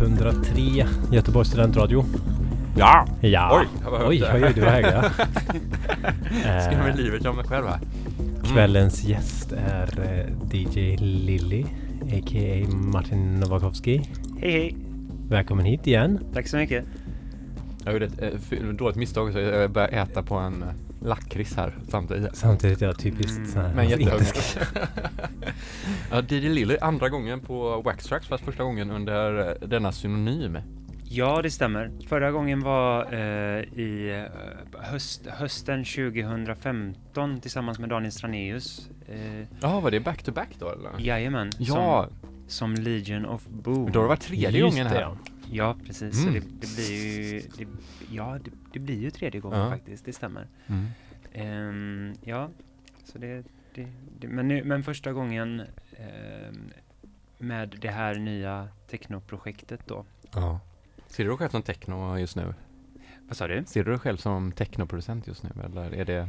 K103 Göteborgs studentradio. Ja! Ja! Oj, jag var oj, oj, oj, du var hög ja. Skrämmer livet av mig själv här. Mm. Kvällens gäst är eh, DJ Lilly, a.k.a. Martin Nowakowski. Hej hej! Välkommen hit igen. Tack så mycket. Jag gjorde ett eh, dåligt misstag så jag började äta på en eh, lakrits här samtidigt. Samtidigt är jag typiskt Mm, så här, Men ska- ja, DJ Lily, andra gången på Waxtrax fast första gången under eh, denna synonym. Ja, det stämmer. Förra gången var eh, i eh, höst, hösten 2015 tillsammans med Daniel Straneus. Eh, Ja, var det back to back då eller? jajamän. Ja, Som, som Legion of Boom. men då har det varit tredje Just gången det, här. ja. Ja, precis. Så Mm. det, det blir ju... Det, ja, det, det blir ju tredje gången Ja. faktiskt. Det stämmer. Mm. Ehm, ja, så det... det, det men, nu, men första gången med det här nya technoprojektet då. Ja. Ser du dig själv som techno just nu? Vad sa du? Ser du dig själv som technoproducent just nu eller är det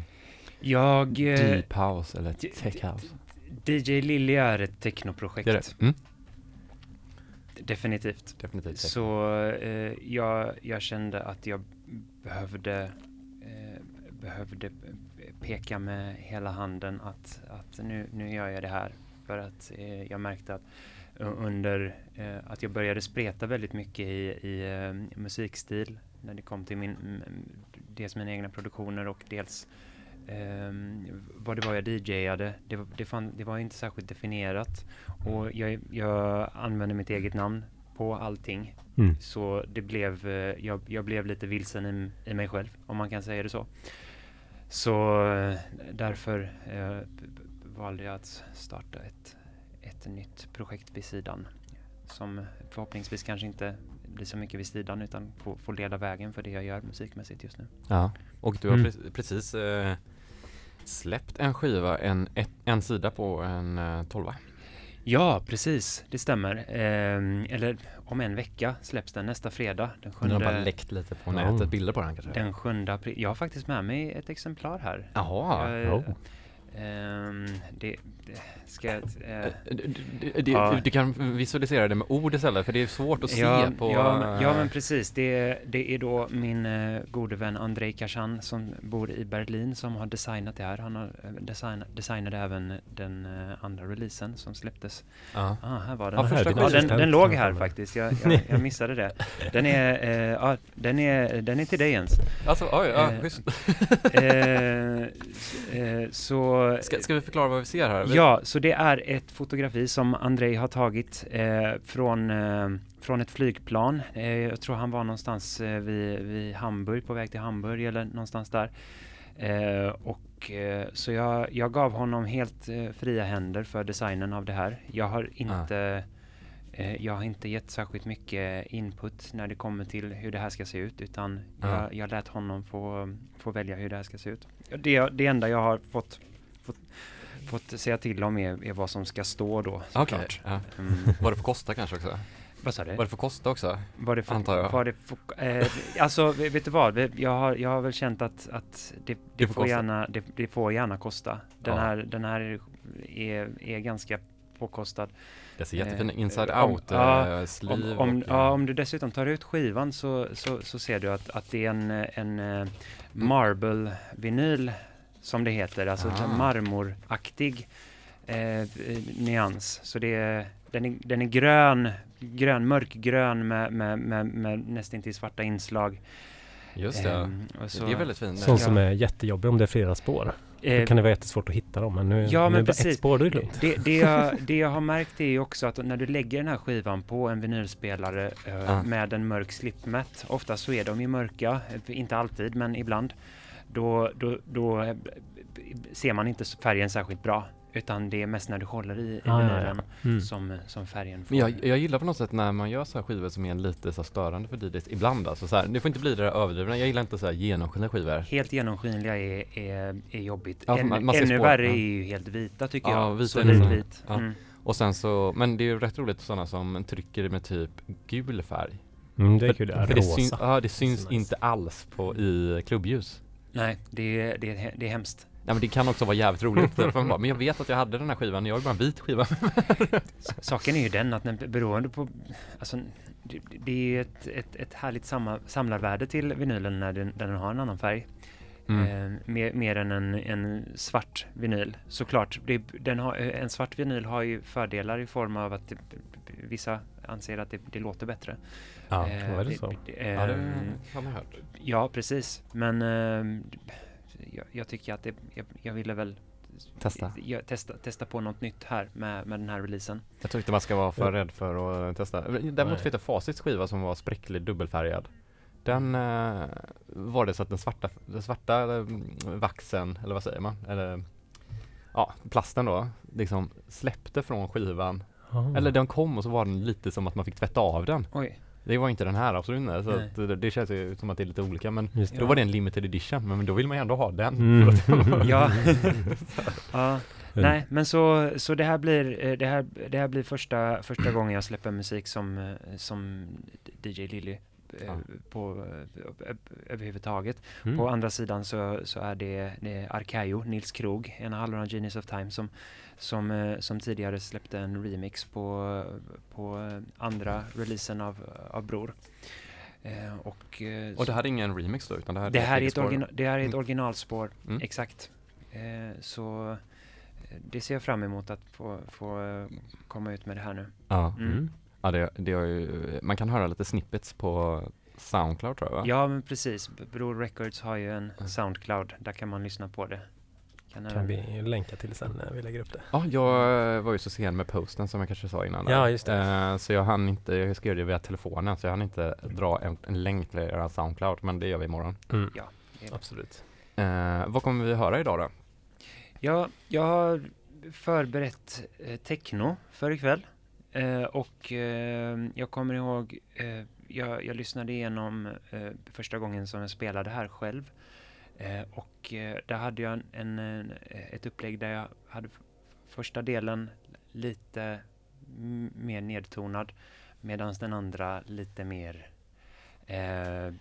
Jag... eh, deep house eller tech house? DJ Lilly är ett technoprojekt. Det är det? Mm. Definitivt. Definitivt. Så eh, jag, jag kände att jag behövde, eh, behövde peka med hela handen att, att nu, nu gör jag det här. För att eh, jag märkte att under eh, att jag började spreta väldigt mycket i, i eh, musikstil när det kom till min, dels mina egna produktioner och dels ehm, vad det var jag DJade. Det, var- det, fann, det var inte särskilt definierat. Och jag, jag använde mitt eget namn på allting. Mm. Så det blev, eh, jag, jag blev lite vilsen i, i mig själv, om man kan säga det så. Så eh, därför eh, valde jag att starta ett, ett nytt projekt vid sidan. Som förhoppningsvis kanske inte blir så mycket vid sidan utan får, får leda vägen för det jag gör musikmässigt just nu. Ja, och du har Mm. pre- precis eh, släppt en skiva, en, ett, en sida på en eh, tolva. Ja, precis. Det stämmer. Ehm, eller om en vecka släpps den nästa fredag. Den Du har bara sjunde, läckt lite på nätet, bilder på den kanske? den sjunde april. Jag har faktiskt med mig ett exemplar här. Jaha. Jag, Oh. Ehm, det ska jag... eh, Eh, Du, du, du, Ja. du, kan visualisera det med ord istället för det är svårt att ja, se på... ja, men, ja, men eh, precis. Det, det är då min eh, gode vän Andrei Kashan som bor i Berlin som har designat det här. Han har eh, design, designade även den eh, andra releasen som släpptes. ja. Ah, här var den. Ja, första ja, skivan. den, den låg här faktiskt. Jag, jag, jag missade det. Den är, eh, ja, den är, den är till dig Jens. Alltså, oj, ja, Eh, schysst. Eh, eh, så Ska, ska vi förklara vad vi ser här? Ja, så det är ett fotografi som Andrei har tagit eh, från, eh, från ett flygplan. Eh, jag tror han var någonstans eh, vid, vid Hamburg, på väg till Hamburg eller någonstans där. Eh, och eh, så jag, jag gav honom helt eh, fria händer för designen av det här. Jag har inte eh, jag har inte gett särskilt mycket input när det kommer till hur det här ska se ut utan Ja. jag, jag lät honom få, få välja hur det här ska se ut. Det, det enda jag har fått, fått, fått säga till om är, är vad som ska stå då Okej, ja. Mm, Vad det får kosta kanske också? vad sa du? Vad det får kosta också? Vad det får, antar jag. Vad det får, eh, alltså vet du vad? Jag har, jag har väl känt att, att det, det, Det får gärna, det, det får gärna kosta. Den Ja. här, den här är, är ganska påkostad. Det ser jättefin Eh, inside om- out eh, Om, sleeve om, och, ja, om du dessutom tar ut skivan så, så, så ser du att, att det är en, en eh, marble-vinyl som det heter, alltså Ah. en marmoraktig eh, nyans. Så det är, den, är, den är grön, grön mörkgrön med, med, med, med nästan till svarta inslag. Just det. Ehm, och så- det är väldigt fint. Sån Ja. som är jättejobbig om det är flera spår. Då eh, kan det vara jättesvårt att hitta dem. Men nu, Ja, nu men är det bara ett precis. spår, då är det lugnt. Det, det, jag, det jag har märkt är ju också att när du lägger den här skivan på en vinylspelare eh, Ja. med en mörk slipmatt, ofta så är de ju mörka, eh, inte alltid men ibland, då, då, då ser man inte färgen särskilt bra. Utan det är mest när du håller i, i Ah, ja, ja. Mm. som, som färgen får. Jag, jag gillar på något sätt när man gör så här skivor som är lite så störande för DJs ibland alltså så här, det får inte bli det där överdrivna. Jag gillar inte så här genomskinliga skivor. Helt genomskinliga är, är, är jobbigt. Ja, Än, man- man ännu spår, värre ja. är ju helt vita tycker Ja, jag. vita Så är lite nästan- vit. ja. Mm. Och sen så, men det är ju rätt roligt sådana som trycker med typ gul färg. Mm, det är för, kul. för det, Rosa. syns, ja, det syns nice. inte alls på i klubbljus. Nej, det, är- det, det är hemskt. Ja men det kan också vara jävligt roligt, för man bara, men jag vet att jag hade den här skivan, jag har ju bara en vit skiva. Saken är ju den att när, beroende på, alltså det, det är ett, ett, ett härligt samma, samlarvärde till vinylen när den, när den har en annan färg. Mm. Eh, mer, mer än en, en svart vinyl. Såklart, det, den har, eh, en svart vinyl har ju fördelar i form av att det, vissa anser att det, det låter bättre. Ja, Eh, är det så. Ja det ehm, har man hört. Ja, precis. Men ehm, jag, jag tycker att det, jag, jag ville väl Testa. Jag, testa, testa på något nytt här med, med den här releasen. Jag tror inte man ska vara för rädd för att testa. Däremot Nej. vet jag Facits skiva som var spräcklig dubbelfärgad. Den eh, var det så att den svarta, den svarta eh, vaxen, eller vad säger man? Eller ja, plasten då, liksom släppte från skivan. Ah. Eller den kom och så var den lite som att man fick tvätta av den. Oj, Det var inte den här absolut inte, så att det, det känns ju som att det är lite olika men Just då var det en limited edition, men då vill man ju ändå ha den. Mm. Ja. ja. Nej, men så, så det här blir, eh, det här, det här blir första, första gången jag släpper musik som, eh, som DJ Lilly Ja. på, eh, överhuvudtaget. Mm. På andra sidan så, så är det, det Arkayo, Nils Krog, en halvran Genius of Time som, som, eh, som tidigare släppte en remix på, på eh, andra releasen av, av Bror. Eh, och, eh, Och det här är ingen remix då, utan det här är det här är ett, origina- det här är ett Mm. originalspår, Mm. exakt. Eh, så eh, det ser jag fram emot att få, få eh, komma ut med det här nu. Ja, Mm. Ja det, det har ju, man kan höra lite snippets på Soundcloud tror jag va? Ja, men precis. Bror Records har ju en. Soundcloud, där kan man lyssna på det. Kan Kan vi länka till sen när vi lägger upp det. Ja, jag var ju så sen med posten som jag kanske sa innan. där. Ja, just det. Eh, så jag hann inte, jag skrev det via telefonen, så jag hann inte dra en, en länk till era Soundcloud, men det gör vi imorgon. Mm. Ja, Absolut. Eh, vad kommer vi höra idag då? Ja, jag har förberett eh, techno för ikväll. Eh, och eh, jag kommer ihåg, eh, jag, jag lyssnade igenom eh, första gången som jag spelade här själv. Eh, och eh, där hade jag en, en, en, ett upplägg där jag hade första delen lite mer nedtonad medan den andra lite mer eh,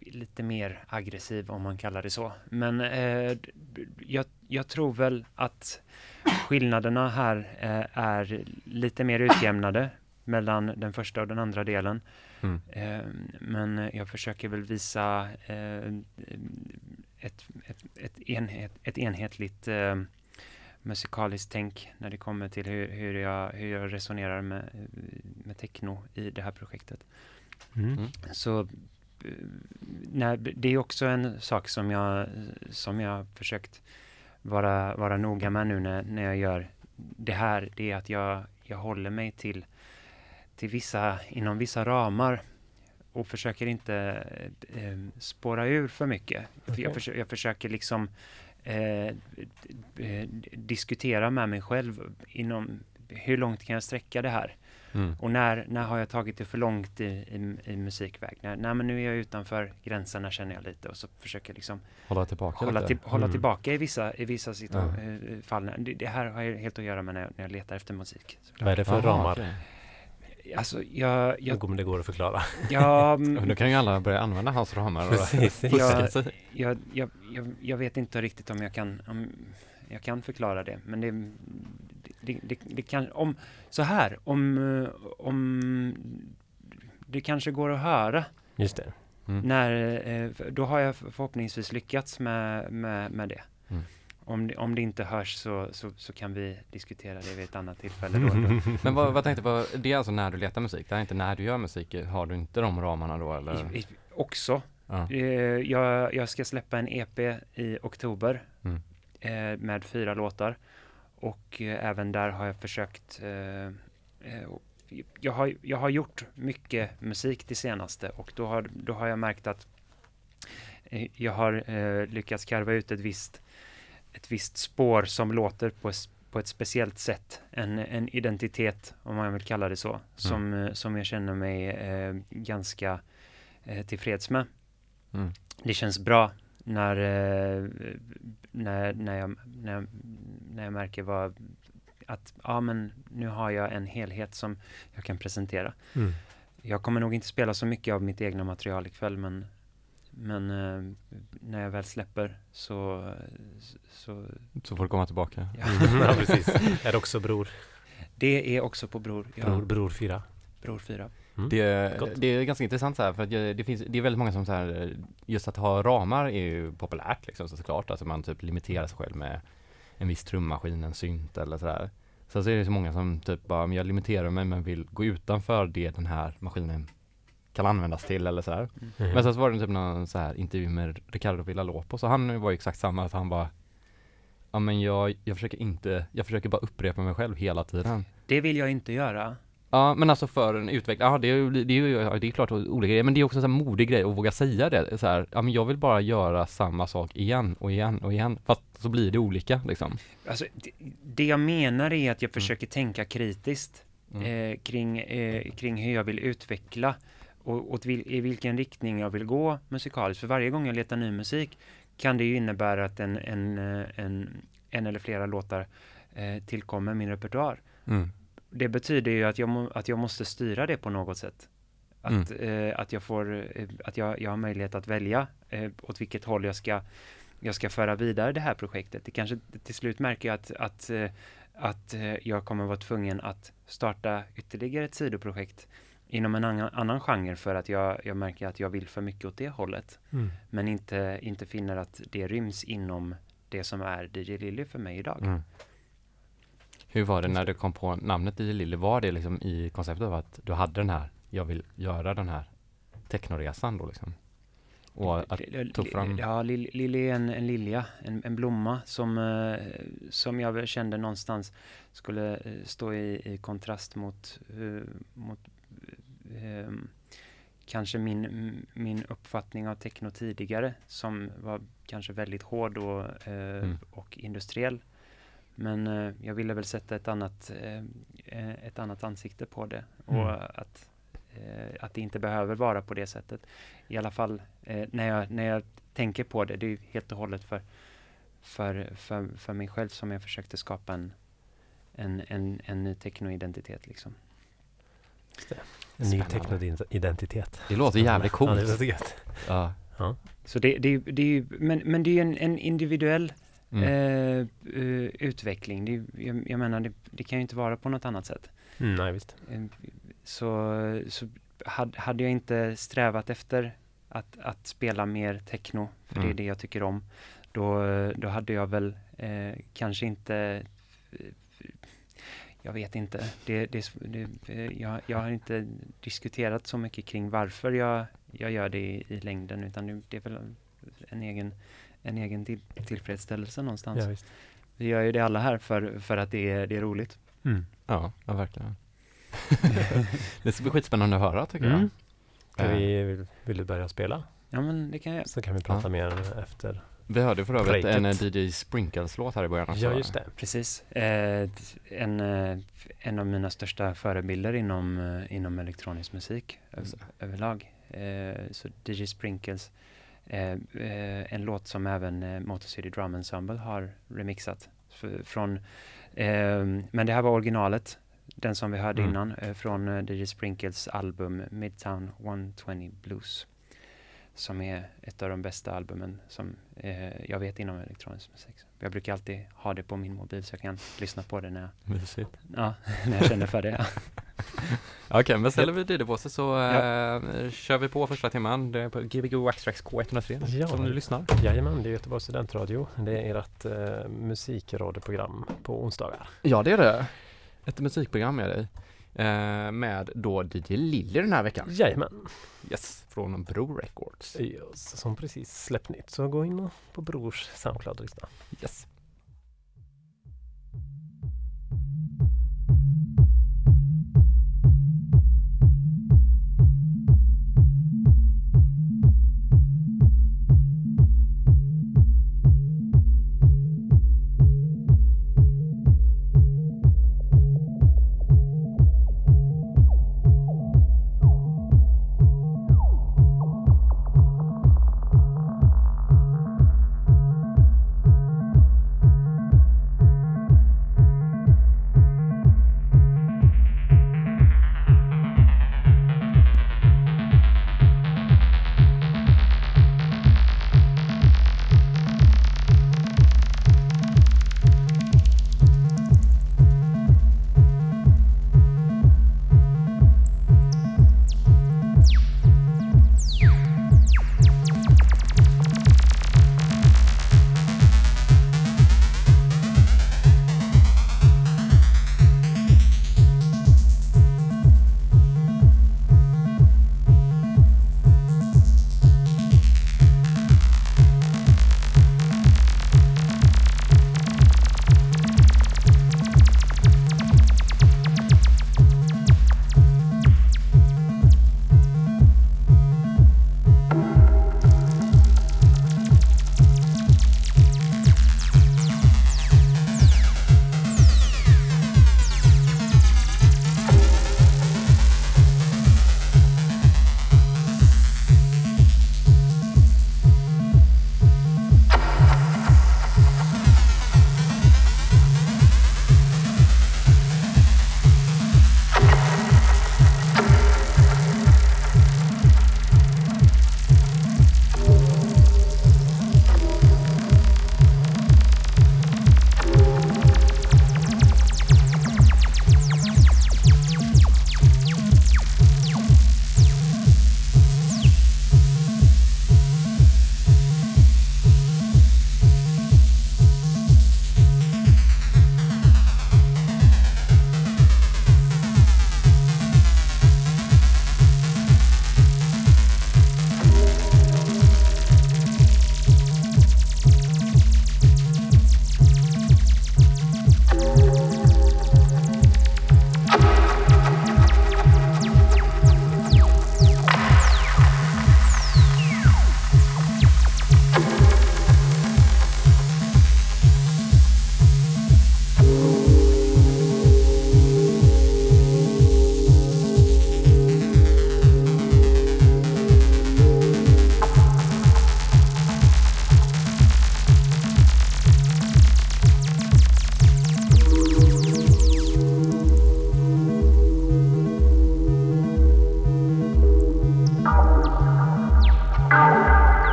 lite mer aggressiv om man kallar det så. Men eh, jag, jag tror väl att skillnaderna här eh, är lite mer utjämnade mellan den första och den andra delen. Mm. Eh, men jag försöker väl visa eh, ett, ett, ett, enhet, ett enhetligt musikaliskt tänk när det kommer till hur, hur, jag, hur jag resonerar med, med techno i det här projektet. Mm. Så eh, nej, det är också en sak som jag, som jag försökt vara, vara noga med nu när, när jag gör det här. Det är att jag, jag håller mig till, till vissa, inom vissa ramar och försöker inte eh, spåra ur för mycket. Okej. Jag, försö- jag försöker liksom eh, eh, diskutera med mig själv inom hur långt kan jag sträcka det här? Mm. Och när, när har jag tagit det för långt i, i, i musikväg? När, nej, men nu är jag utanför gränserna känner jag lite och så försöker jag liksom Hålla tillbaka hålla, till, hålla Mm. tillbaka i vissa, i vissa eh, fall. Det, det här har ju helt att göra med när jag, när jag letar efter musik. Vad är det för Jaha, ramar? okej. Alltså, jag... Jag det går att förklara. Ja, mm, Då kan ju alla börja använda hans ramar och Precis. jag, jag, jag, jag vet inte riktigt om jag kan, om jag kan förklara det, men det, det, det, det kan, om, så här, om, eh, om det kanske går att höra Just det. Mm. när, eh, då har jag förhoppningsvis lyckats med, med, med det. Mm. Om, det. om det inte hörs så, så, så kan vi diskutera det vid ett annat tillfälle. Då, då. Men vad, vad tänkte du, det är alltså när du letar musik? Det är inte när du gör musik, har du inte de ramarna då eller? I, i, också, Ja. eh, jag, jag ska släppa en EP i oktober Mm. med fyra låtar. Och eh, även där har jag försökt eh, eh, jag, har, jag har gjort mycket musik det senaste och då har, då har jag märkt att jag har eh, lyckats karva ut ett visst, ett visst spår som låter på, på ett speciellt sätt. En, en identitet, om man vill kalla det så, som, eh, som jag känner mig eh, ganska eh, tillfreds med. Mm. Det känns bra när, eh, när, när, jag, när, jag, när jag märker vad, att ja, men nu har jag en helhet som jag kan presentera. Mm. Jag kommer nog inte spela så mycket av mitt egna material ikväll, men, Men eh, när jag väl släpper så, så Så får du komma tillbaka. ja. ja, precis. Är det också Bror? det är också på Bror. Ja, Bror, bror 4? Bror 4. Mm. Det, det är ganska intressant så här för att det finns, det är väldigt många som så här, just att ha ramar är ju populärt liksom så såklart, alltså man typ limiterar sig själv med en viss trummaskin, en synt eller sådär. Sen så är det så många som typ bara, jag limiterar mig men vill gå utanför det den här maskinen kan användas till eller sådär. Mm. Men sen så var det typ någon så här intervju med Ricardo Villalopos och han var ju exakt samma, att han bara Ja men jag, jag försöker inte, jag försöker bara upprepa mig själv hela tiden. Det vill jag inte göra. Ja men alltså för en utveckling, ja det är ju, det är det är klart olika grejer, men det är också en sån här modig grej att våga säga det så här, ja men jag vill bara göra samma sak igen och igen och igen, fast så blir det olika liksom. Alltså, det, det jag menar är att jag Mm. försöker tänka kritiskt eh, kring, eh, kring hur jag vill utveckla och, och vil, i vilken riktning jag vill gå musikaliskt. För varje gång jag letar ny musik kan det ju innebära att en, en, eh, en, en eller flera låtar eh, tillkommer min repertoar. Mm. Det betyder ju att jag, att jag måste styra det på något sätt. Att, eh, att, jag, får, eh, att jag, jag har möjlighet att välja eh, åt vilket håll jag ska, jag ska föra vidare det här projektet. Det kanske till slut märker jag att, att, eh, att eh, jag kommer vara tvungen att starta ytterligare ett sidoprojekt inom en annan, annan genre för att jag, jag märker att jag vill för mycket åt det hållet. Mm. Men inte, inte finner att det ryms inom det som är DJ Lilly för mig idag. Mm. Hur var det när du kom på namnet DJ Lilly? Var det liksom i konceptet av att du hade den här, jag vill göra den här technoresan då liksom? Och att, tog fram- Ja, lill- lilja är en, en lilja, en, en blomma som, eh, som jag kände någonstans skulle eh, stå i, i kontrast mot, eh, mot eh, kanske min, min uppfattning av techno tidigare som var kanske väldigt hård och, eh, Mm. och industriell. Men eh, jag ville väl sätta ett annat, eh, eh, ett annat ansikte på det och Mm. att, eh, att det inte behöver vara på det sättet. I alla fall eh, när, jag, när jag tänker på det, det är ju helt och hållet för, för, för, för mig själv som jag försökte skapa en, en, en, en ny technoidentitet liksom. En ny Spännande. technoidentitet. det låter jävligt Ja, coolt. det låter gött. Ja. Så det, det, det är ju, men, men det är ju en, en individuell Mm. eh, eh, utveckling. Det, jag, jag menar, det, det kan ju inte vara på något annat sätt. Mm, nej, visst. Eh, Så, så hade, hade jag inte strävat efter att, att spela mer techno, för det är Mm. det jag tycker om, då, då hade jag väl eh, kanske inte eh, jag vet inte. Det, det, det, jag, jag har inte diskuterat så mycket kring varför jag, jag gör det i, i längden, utan det, det är väl en egen, en egen till, tillfredsställelse någonstans. Ja, visst. Vi gör ju det alla här för, för att det är, det är roligt. Mm. Ja, ja verkligen. det ska bli skitspännande att höra tycker Mm. Eh. vi, vill, vill du börja spela? Ja, men det kan jag Så kan vi prata mer efter. jag. Vi hörde för övrigt en eh, DJ Sprinkles-låt här i början också. Ja, just det. Precis. Eh, en, eh, en av mina största förebilder inom, eh, inom elektronisk musik Just överlag. Eh, så DJ Sprinkles. Eh, eh, en låt som även eh, Motor City Drum Ensemble har remixat. Från, eh, men det här var originalet. Den som vi hörde Mm. innan från DJ Sprinkles album Midtown 120 Blues. Som är ett av de bästa albumen som eh, jag vet inom elektronisk musik. Jag brukar alltid ha det på min mobil så jag kan lyssna på det när jag, ja, när jag känner för det. Ja. Okej, men ställer vi DJ-båset så eh, kör vi på första timman. Det är på Gbg Waxtrax K103 Ja. som du lyssnar. Jajamän, det är Göteborgs studentradio. Det är ert eh, musikradioprogram på onsdagar. Ja, det är det. Ett musikprogram med dig. Eh, med då DJ Lilly den här veckan. Jajamän, Yes, från Bro Records. Just, som precis släppt nytt. Så gå in på Brors Soundcloud och lyssna. Yes.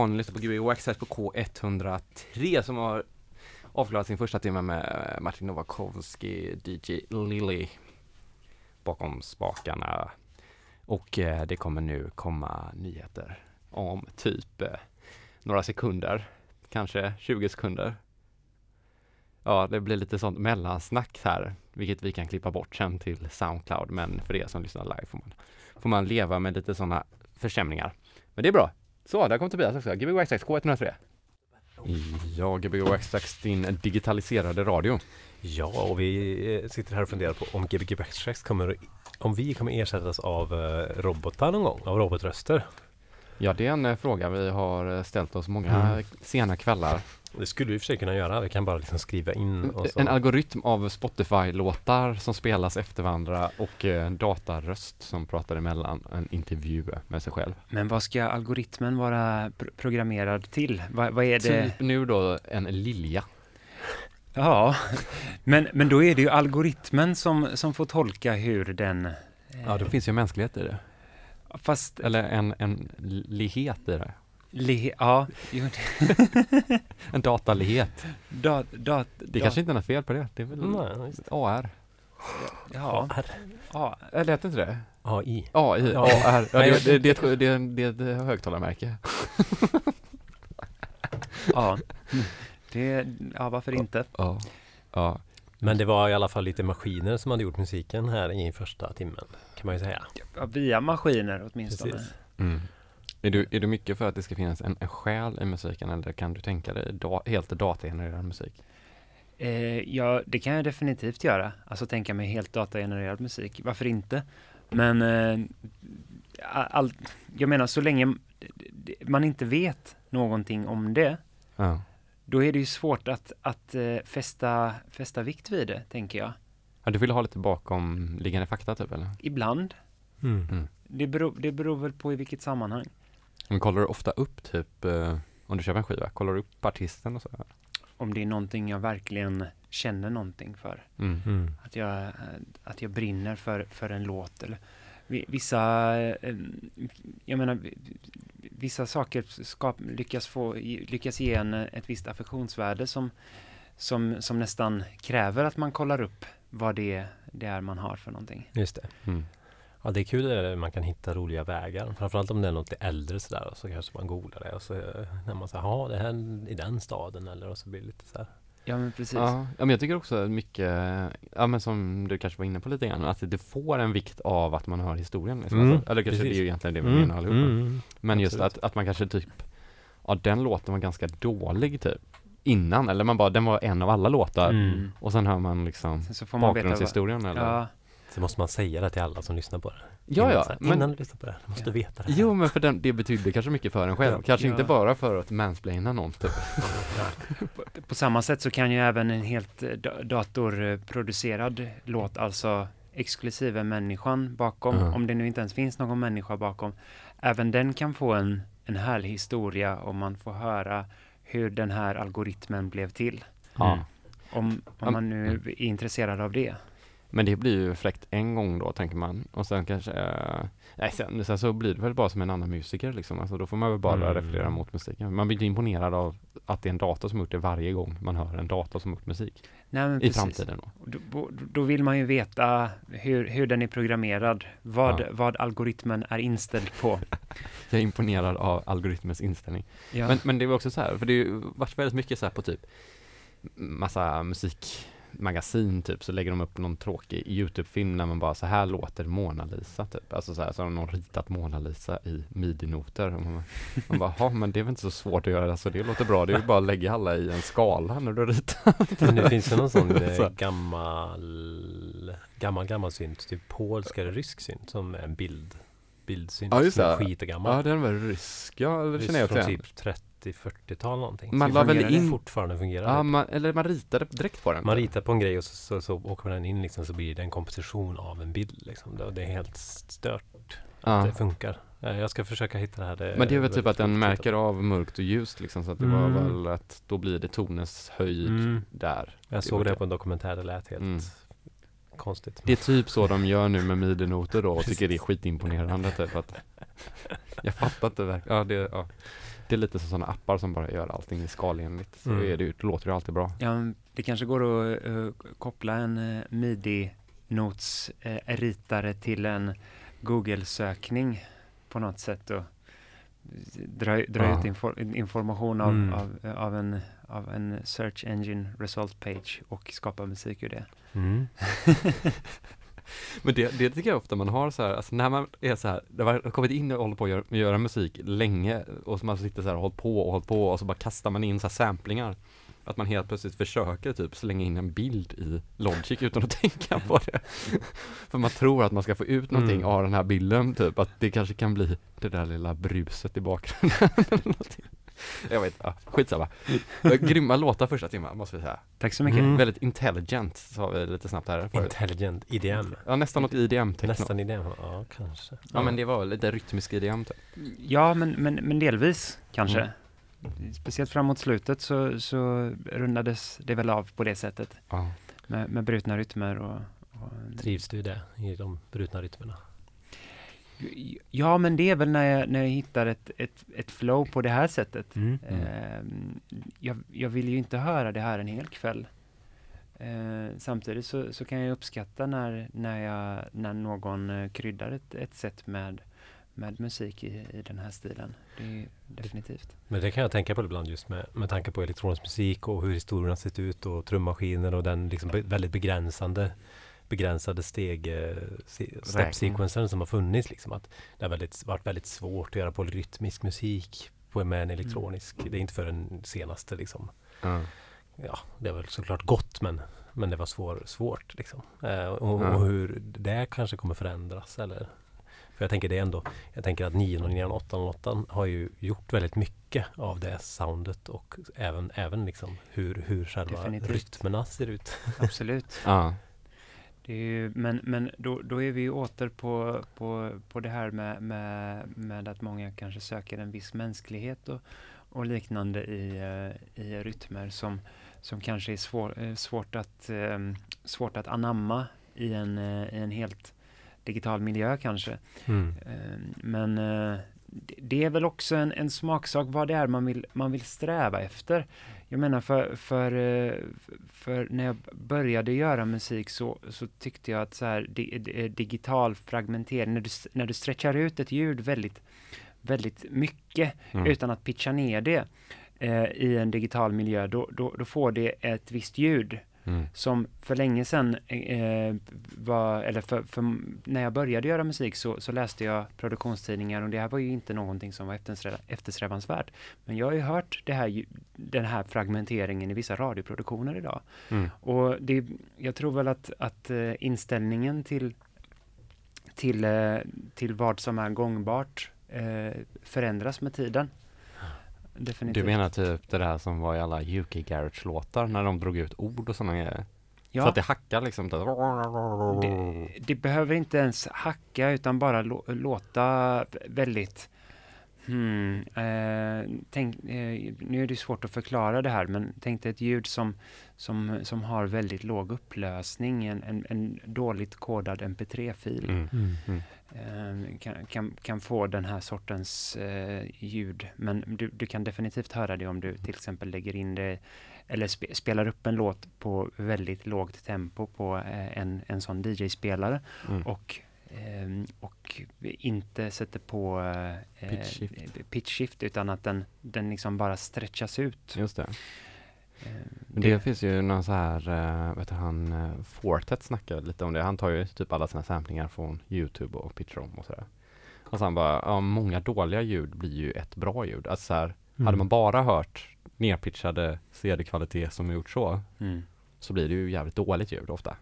Ja, ni lyssnar på Gbg Wax här på K103 som har avklarat sin första timme med eh, Martin Novakovsky, DJ Lilly bakom spakarna. Och eh, det kommer nu komma nyheter om typ eh, några sekunder, kanske 20 sekunder. Ja, det blir lite sånt mellansnack här, vilket vi kan klippa bort sen till Soundcloud. Men för er som lyssnar live får man, får man leva med lite sådana försämringar. Men det är bra. Så, där kom Tobias också. Gbg Waxtrax K103. Ja, Gbg Waxtrax, din digitaliserade radio. Ja, och vi eh, sitter här och funderar på om Gbg Backtracks kommer om vi kommer ersättas av eh, robotar någon gång, av robotröster. Ja, det är en eh, fråga vi har ställt oss många Mm. sena kvällar. Det skulle vi för sig kunna göra. Vi kan bara liksom skriva in och så. En algoritm av Spotify-låtar som spelas efter varandra och eh, en dataröst som pratar emellan en intervju med sig själv. Men vad ska algoritmen vara pr- programmerad till? Vad, vad är det? Typ nu då en lilja. Ja, men, men då är det ju algoritmen som, som får tolka hur den... eh, Ja, det finns ju mänsklighet i det. Fast... Eller en, en lihet i det. Le, ja, det, En datalighet. dat, dat, Det kanske inte är något fel på det. Det är väl Nej, just AR. Ja, AR. ja, Eller heter inte det? AI. AI, Ja. AR. Ja, det, det, det, är ett- det, är en- det är ett högtalarmärke. ja. Det, ja, varför inte? Ja. Ja. Men det var i alla fall lite maskiner som hade gjort musiken här i första timmen. Kan man ju säga. Ja, via maskiner åtminstone. Precis. Mm. Är, du, är du mycket för att det ska finnas en, en själ i musiken eller kan du tänka dig da, helt datagenererad musik? Eh, ja, det kan jag definitivt göra. Alltså tänka mig helt datagenererad musik. Varför inte? Men eh, all, jag menar, så länge man inte vet någonting om det, Ja. då är det ju svårt att, att eh, fästa, fästa vikt vid det, tänker jag. ja. Du vill ha lite bakomliggande fakta typ eller? Ibland. Mm. Det beror, det beror väl på i vilket sammanhang. Men kollar du ofta upp typ, eh, om du köper en skiva, kollar du upp artisten och så? Om det är någonting jag verkligen känner någonting för. Mm. Mm. Att jag, att jag brinner för, för en låt. Eller vi- vissa, eh, jag menar, vi- vissa saker skap, lyckas, få, lyckas ge en ett visst affektionsvärde som, som, som nästan kräver att man kollar upp vad det är, det är man har för någonting. Just det. Mm. Ja, det är kul när man kan hitta roliga vägar. Framförallt om det är något äldre sådär. Så kanske man googlar det och så eh, när man säger ja det här är i den staden eller och så blir det lite så här. Ja, men precis. Ja, ja, men jag tycker också mycket, ja men som du kanske var inne på lite grann, att det får en vikt av att man hör historien. Liksom. Mm, Alltså, eller kanske precis. det är ju egentligen det vi menar allihopa. mm. Men just att, att man kanske typ, ja den låten var ganska dålig typ, innan, eller man bara, den var en av alla låtar, Mm. och sen hör man liksom Sen så får man veta vad, bakgrundshistorien eller? ja, Så måste man säga det till alla som lyssnar på det. Ja, ja, här, men- Innan du lyssnar på det. Du måste Ja. veta det här. Jo men för den, det betydde kanske mycket för en själv, Ja. kanske Ja. inte bara för att mansplaina någon typ. på, på samma sätt så kan ju även en helt eh, da- datorproducerad låt, alltså exklusive människan bakom, Ja. om det nu inte ens finns någon människa bakom, även den kan få en, en härlig historia om man får höra hur den här algoritmen blev till. Mm. Om, om man nu är intresserad av det. Men det blir ju fräckt en gång då, tänker man. Och sen kanske, eh, nej sen, sen så blir det väl bara som en annan musiker liksom. Alltså då får man väl bara Mm. referera mot musiken. Man blir inte imponerad av att det är en dator som gjort det varje gång man hör en dator som gjort musik. Nej, I precis. framtiden då. Då, då- vill man ju veta hur, hur den är programmerad, vad, Ja. vad algoritmen är inställd på. Jag är imponerad av algoritmens inställning. Ja. Men, men det var också så här, för det har ju varit väldigt mycket så här på typ massa musikmagasin typ, så lägger de upp någon tråkig Youtube-film när man bara så här låter Mona Lisa typ. Alltså så här, så har någon ritat Mona Lisa i midi-noter. Och man, man bara, ja men det är väl inte så svårt att göra, alltså det låter bra, det är ju bara att lägga alla i en skala när du ritar. Men det finns ju någon sån eh, Så. gammal, gammal, gammal synt. Typ polsk eller rysk synt som en bild. Bildsynt. Ja, just som är det. skitgammal. Ja den var rysk, ja det känner jag från till. typ 30-40-tal någonting. Man la väl det in- fortfarande fungerar Ja, det. man, eller man ritade direkt på den. Man ritar på en grej och så, så, så åker man den in liksom så blir det en komposition av en bild liksom. Det, det är helt stört. ja. Det funkar. Eh, Jag ska försöka hitta det här. Det Men det är väl typ att den märker av mörkt och ljust liksom, så att det var Mm. väl att då blir det tonens höjd Mm. där. Jag såg det på en dokumentär, det lät helt Mm. konstigt. Det är typ så de gör nu med midi-noter då och tycker det är skitimponerande typ att Jag fattar inte verkligen, ja det, ja det är lite som sådana appar som bara gör allting skalenligt. Så Mm. är det, det låter ju alltid bra. Ja, det kanske går att eh, koppla en uh, midi-nots-ritare till en Google-sökning på något sätt och dra, dra Ja. ut infor, information av, Mm. av, av, en, av en search engine result page och skapa musik ur det. Mm. Men det, det tycker jag ofta man har så här, alltså när man är så här, när man har kommit in och håller på att göra, göra musik länge och så man sitter så här och hållit på och hållit på och så bara kastar man in så här samplingar. Att man helt plötsligt försöker typ slänga in en bild i Logic utan att tänka på det. För man tror att man ska få ut någonting Mm. av den här bilden, typ att det kanske kan bli det där lilla bruset i bakgrunden. jag vet ja, skitsamma. Grymma låtar första timmen måste vi säga. Tack så mycket. Mm. Väldigt intelligent sa vi lite snabbt här förut. Intelligent IDM. Ja, nästan något IDM-techno. Nästan IDM. Ja, kanske. Ja men det var väl lite rytmisk IDM typ. Ja, men, men, men delvis kanske. Mm. Speciellt framåt slutet så, så rundades det väl av på det sättet Ja. med, med brutna rytmer och, och Trivs du det? I de brutna rytmerna? Ja, men det är väl när jag, när jag hittar ett, ett, ett flow på det här sättet. Mm. Ehm, jag, jag vill ju inte höra det här en hel kväll. Eh, samtidigt så, så kan jag uppskatta när, när, jag, när någon eh, kryddar ett, ett sätt med, med musik i, i den här stilen. Det definitivt. Men det kan jag tänka på ibland just med, med tanke på elektronisk musik och hur historien har sett ut och trummaskiner och den liksom be, väldigt begränsande begränsade steg, eh, se- step-sequensen som har funnits. Liksom, att det har väldigt, varit väldigt svårt att göra polyrytmisk musik på, med en elektronisk. Det är inte för den senaste liksom. Ja. Ja, det väl såklart gott men, men det var svår, svårt liksom. Eh, och, Ja. och hur det kanske kommer förändras eller för jag tänker det ändå Jag tänker att 909 och 808 har ju gjort väldigt mycket av det soundet och även, även liksom hur, hur själva Definitivt. rytmerna ser ut. Absolut. Ja. Ju, men men då, då är vi ju åter på, på, på det här med, med, med att många kanske söker en viss mänsklighet och, och liknande i, eh, i rytmer som, som kanske är svår, eh, svårt, att, eh, svårt att anamma i en, eh, i en helt digital miljö kanske. Mm. Eh, Men eh, det- det är väl också en, en smaksak vad det är man vill, man vill sträva efter. Jag menar för, för, eh, för när jag började göra musik så, så tyckte jag att så här, di, di, digital fragmentering, när du, när du stretchar ut ett ljud väldigt, väldigt mycket Mm. utan att pitcha ner det eh, i en digital miljö, då, då, då får det ett visst ljud Mm. som för länge sedan eh, var, eller för, för när jag började göra musik så, så läste jag produktionstidningar och det här var ju inte någonting som var eftersträ, eftersträvansvärt. Men jag har ju hört det här, den här fragmenteringen i vissa radioproduktioner idag. Mm. Och det, jag tror väl att, att eh, inställningen till, till, eh, till vad som är gångbart eh, förändras med tiden. Definitivt. Du menar typ det där som var i alla UK Garage-låtar när de drog ut ord och sådana grejer? ja. Så att det hackar liksom? Det, det behöver inte ens hacka utan bara lå, låta väldigt Hmm, eh, tänk, eh, nu är det svårt att förklara det här, men tänk dig ett ljud som, som, som har väldigt låg upplösning, en, en, en dåligt kodad mp3-fil. Mm. Mm. eh, kan, kan, kan få den här sortens eh, ljud. Men du, du kan definitivt höra det om du till exempel lägger in det eller spe, spelar upp en låt på väldigt lågt tempo på eh, en, en sån DJ-spelare Mm. och, ehm, och inte sätter på eh, Pitch shift. eh, pitch shift utan att den, den liksom bara stretchas ut. Just det. Eh, Men Det finns ju någon så här, uh, vet du, han, uh, Fortet snackar lite om det. Han tar ju typ alla sina samplingar från Youtube och Pitchrom och sådär. Och så han bara, ja, många dåliga ljud blir ju ett bra ljud. Alltså så här, hade man bara hört nerpitchade CD-kvalitet som är gjort så, mm, så blir det ju jävligt dåligt ljud ofta.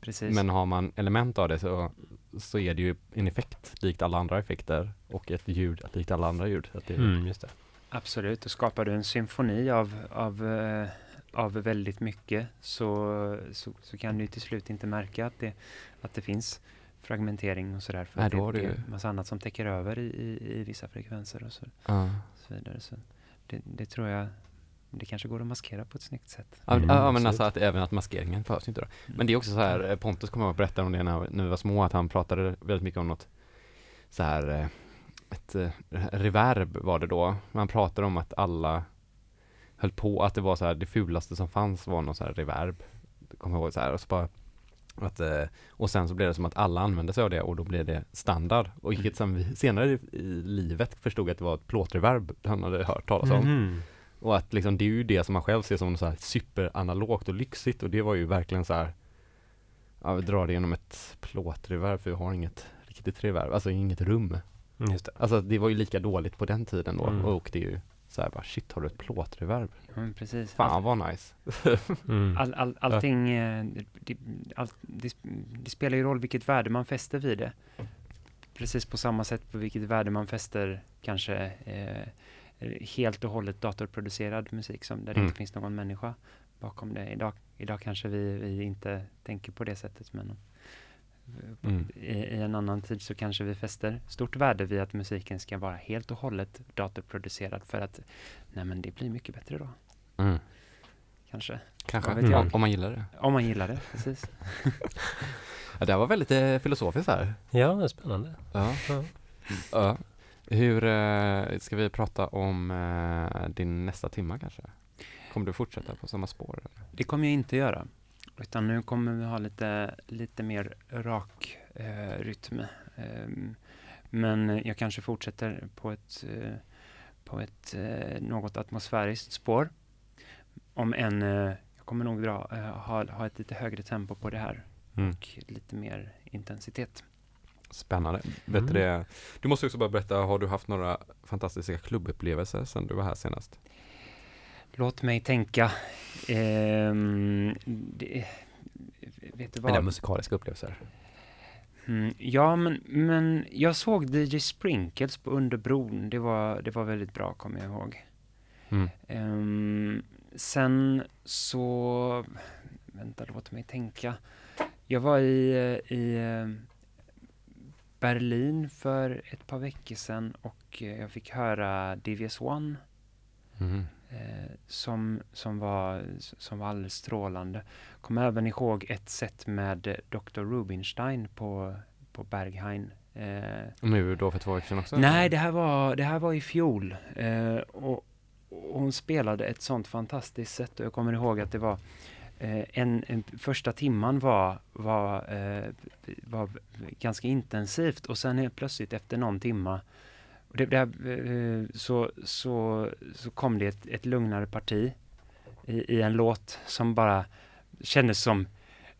precis. Men har man element av det så, så är det ju en effekt likt alla andra effekter och ett ljud likt alla andra ljud. Så att det, Mm, just det. Absolut, och skapar du en symfoni av, av, eh, av väldigt mycket så, så, så kan du till slut inte märka att det, att det finns fragmentering och sådär. För Nej, det, det är massa annat som täcker över i, i, i vissa frekvenser och så, Ja. så vidare. Så det, det tror jag, det kanske går att maskera på ett snyggt sätt. Ja, Mm, ja men alltså att även att maskeringen behövs inte då. Men det är också så här, eh, Pontus kommer att berätta om det när, när vi var små, att han pratade väldigt mycket om något så här, eh, ett eh, reverb var det då. Man pratade om att alla höll på, att det var så här, det fulaste som fanns var någon så här reverb. Kommer ihåg så här, och så bara att, eh, och sen så blev det som att alla använde sig av det och då blev det standard. Och vilket sen vi senare i, livet förstod att det var ett plåtreverb han hade hört talas om. Mhm. Och att liksom det är ju det som man själv ser som så här superanalogt och lyxigt och det var ju verkligen så här Ja, vi drar det genom ett plåtreverb för vi har inget riktigt reverb, alltså inget rum. Mm, Just det. Alltså det var ju lika dåligt på den tiden då Mm. och det är ju så här bara shit har du ett plåtreverb? Men precis. Fan vad nice. Mm. All, all, allting, eh, det, all, det, det spelar ju roll vilket värde man fäster vid det. Precis på samma sätt på vilket värde man fäster kanske eh, helt och hållet datorproducerad musik som där det Mm. inte finns någon människa bakom det. Idag, idag kanske vi, vi inte tänker på det sättet men Mm. i, i en annan tid så kanske vi fäster stort värde vid att musiken ska vara helt och hållet datorproducerad för att nej men det blir mycket bättre då, Mm. kanske. Kanske, Vad vet jag? om, om man gillar det. Om man gillar det, precis. Ja, det här var väldigt eh, filosofiskt här. Ja, det är spännande. Ja. Ja. ja. Hur, eh, ska vi prata om eh, din nästa timma kanske? Kommer du fortsätta på samma spår? Eller? Det kommer jag inte göra. Utan nu kommer vi ha lite, lite mer rak eh, rytm. Ehm, men jag kanske fortsätter på ett, eh, på ett eh, något atmosfäriskt spår. Om en, eh, jag kommer nog dra, eh, ha, ha ett lite högre tempo på det här Mm. och lite mer intensitet. Spännande. Mm. Vet du, det? du måste också bara berätta, har du haft några fantastiska klubbupplevelser sedan du var här senast? Låt mig tänka. Ehm, det, vet du vad? Eller musikaliska upplevelser? Mm, ja, men, men jag såg DJ Sprinkles på Underbron. Det var, det var väldigt bra, kommer jag ihåg. Mm. Ehm, sen så... Vänta, låt mig tänka. Jag var i, i Berlin för ett par veckor sedan och jag fick höra DVS One Mm. Eh, som, som, var, som var alldeles strålande. Kommer även ihåg ett set med eh, Dr. Rubinstein på, på Berghain. Eh, Nu då för två veckor sedan också? nej, det här var, det här var i fjol. Eh, och, och hon spelade ett sånt fantastiskt sätt och jag kommer ihåg att det var eh, en, en, första timman var, var, var ganska intensivt och sen helt plötsligt efter någon timma och det, det här, eh, så, så, så kom det ett, ett lugnare parti i, i en låt som bara kändes som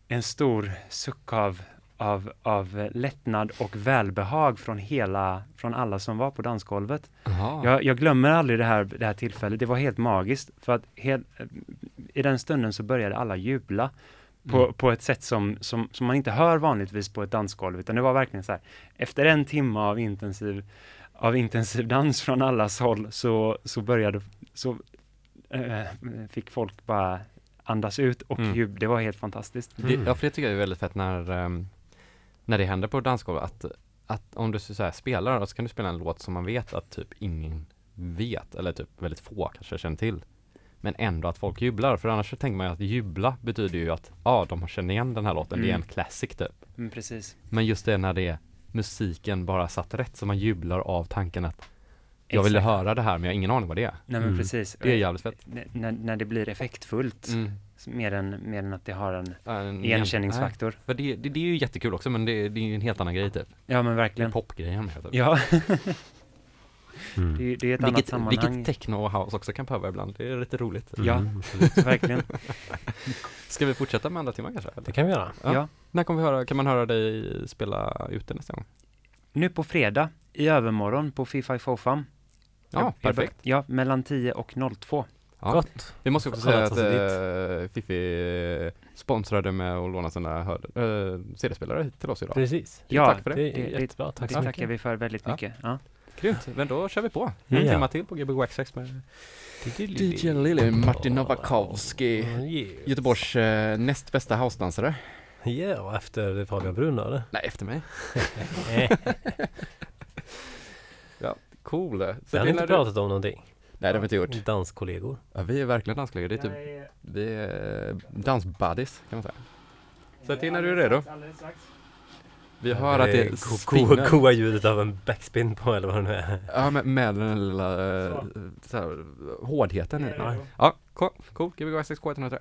en stor suck av, av, av lättnad och välbehag från hela, från alla som var på dansgolvet. Jag, jag glömmer aldrig det här, det här tillfället, det var helt magiskt. För att hel, i den stunden så började alla jubla på, Mm. på ett sätt som, som, som man inte hör vanligtvis på ett dansgolv, utan det var verkligen så här, efter en timme av intensiv, av intensiv dans från allas håll så, så började, så eh, fick folk bara andas ut och Mm. jub, det var helt fantastiskt. Det, Mm. ja, för det tycker jag är väldigt fett när, ehm, när det händer på dansgolv att, att om du så här spelar och så kan du spela en låt som man vet att typ ingen vet eller typ väldigt få kanske känner till. Men ändå att folk jublar, för annars så tänker man ju att jubla betyder ju att ja, de känner igen den här låten, det är en Mm. classic typ. Mm, precis. Men just det när det är musiken bara satt rätt så man jublar av tanken att jag ville Exakt. höra det här men jag har ingen aning vad det är. Nej men Mm. precis. Det är jävligt fett. N- när, när det blir effektfullt, Mm. mer, än, mer än att det har en Ja, en- igenkänningsfaktor. Nej, För det, det, det är ju jättekul också men det, det är ju en helt annan grej typ. Ja men verkligen. popgrejen med typ. Ja, Mm. det, det är ett annat Vilket, sammanhang. vilket techno och house också kan behöva ibland. Det är lite roligt. Ja. Mm. Verkligen. Ska vi fortsätta med andra timmar kanske? Eller? Det kan vi göra. Ja. Ja. När kommer vi höra, kan man höra dig spela ute nästa gång? Nu på fredag, i övermorgon på Fifa Fofam. Ja, bör- perfekt. Ja, mellan 10 och 02. Ja. Gott. Vi måste också säga att äh, Fifi eh, sponsrade med att låna sina hör, äh, CD-spelare hit till oss idag. Precis. Ja, Tack för det. Det är Det- det- jättebra. Tack Det så tackar vi för väldigt Ja. mycket. Ja. Grymt, men då kör vi på. En Ja. timme till på Gbg Waxx med DJ Lily Martin Nowakowski. Yeah. Göteborgs eh, näst bästa housedansare. Ja, och efter Fabian Brunner. eller? Nej, efter mig. Eh, Cool. Vi har när inte du- pratat om någonting. Nej, det har vi inte gjort. Danskollegor. Ja, vi är verkligen danskollegor. Det är typ, vi är dansbuddies kan man säga. Säg till när du är redo. Vi hör att det spinner. Koa ljudet av en backspin på eller vad det nu är. Ja, med, med den lilla eh, så här, hårdheten i den. Ja, cool. cool. Gbg SX K103.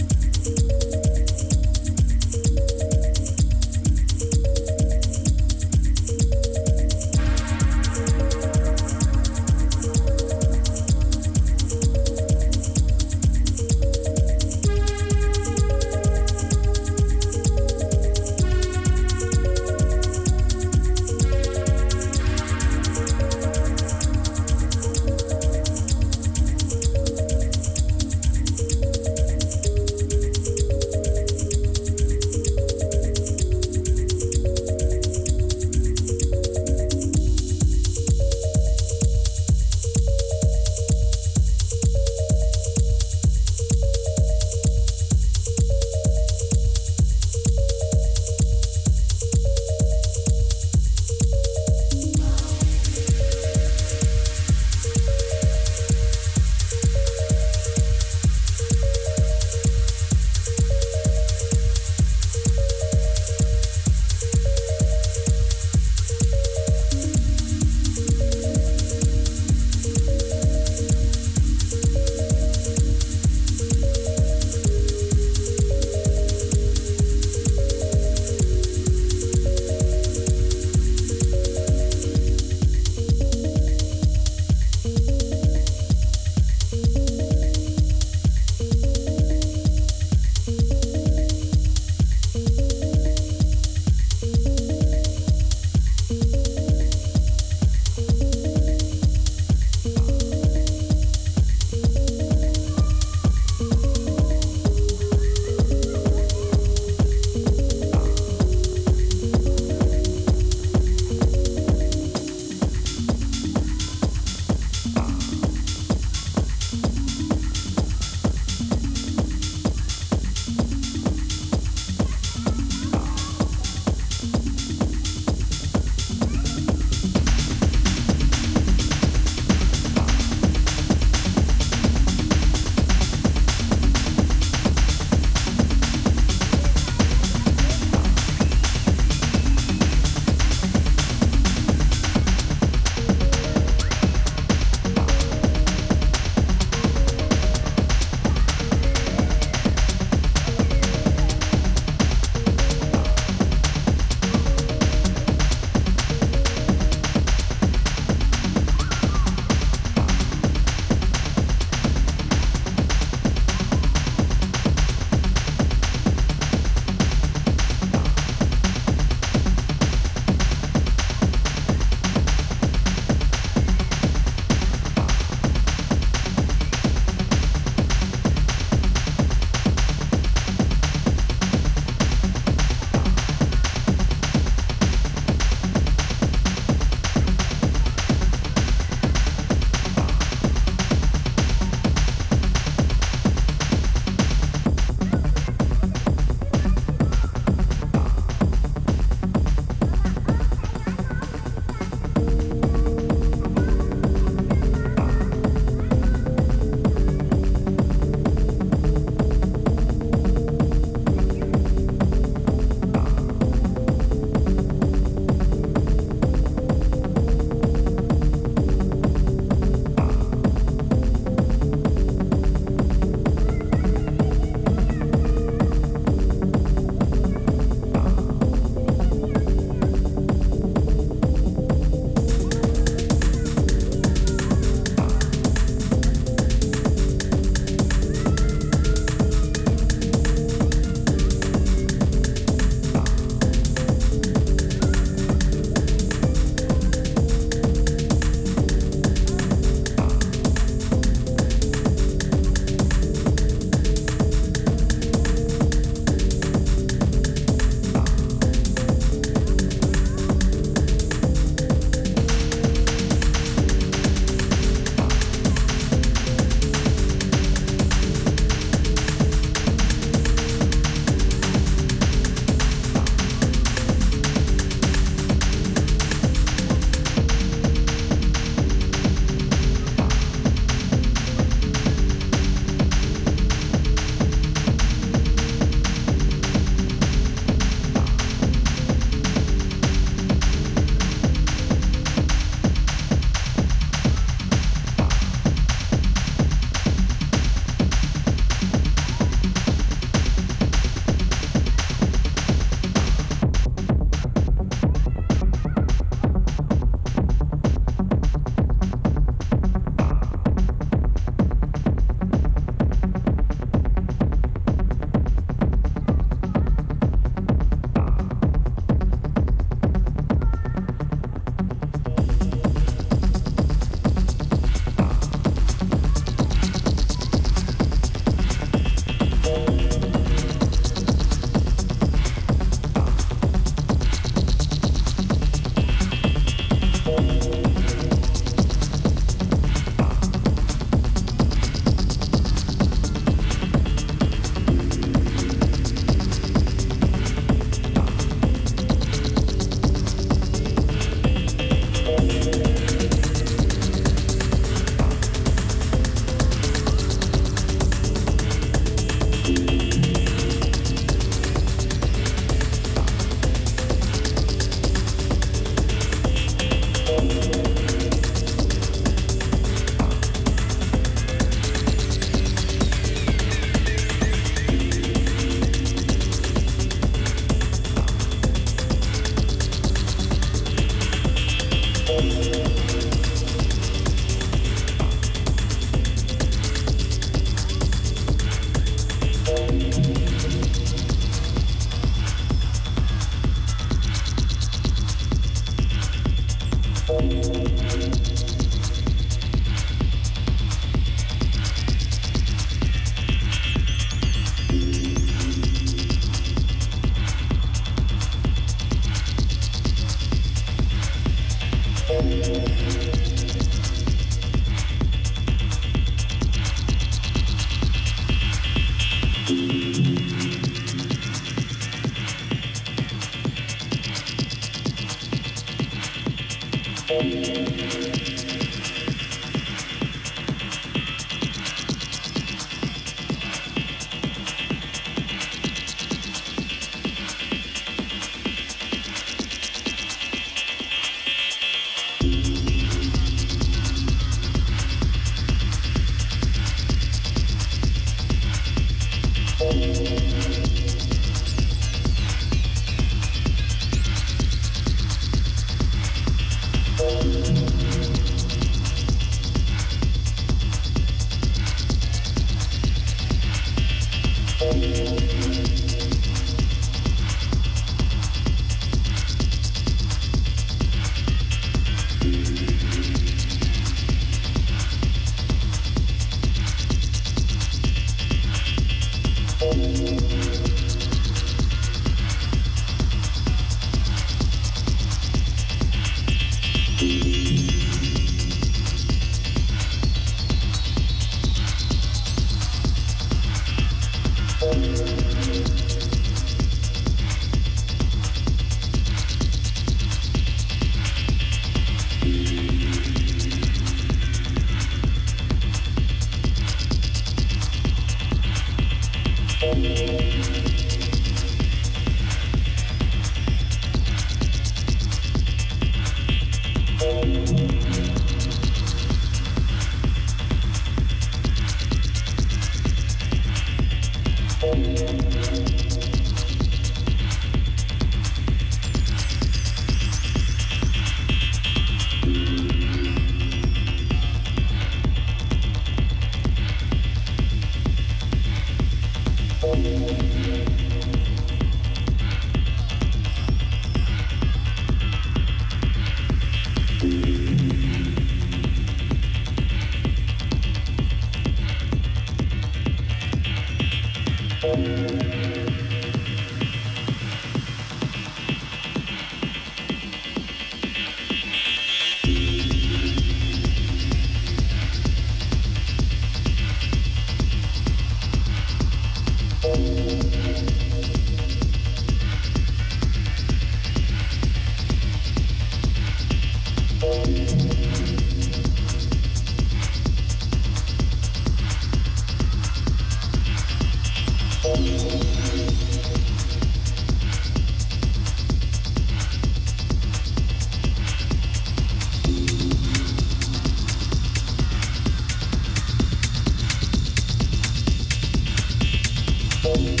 you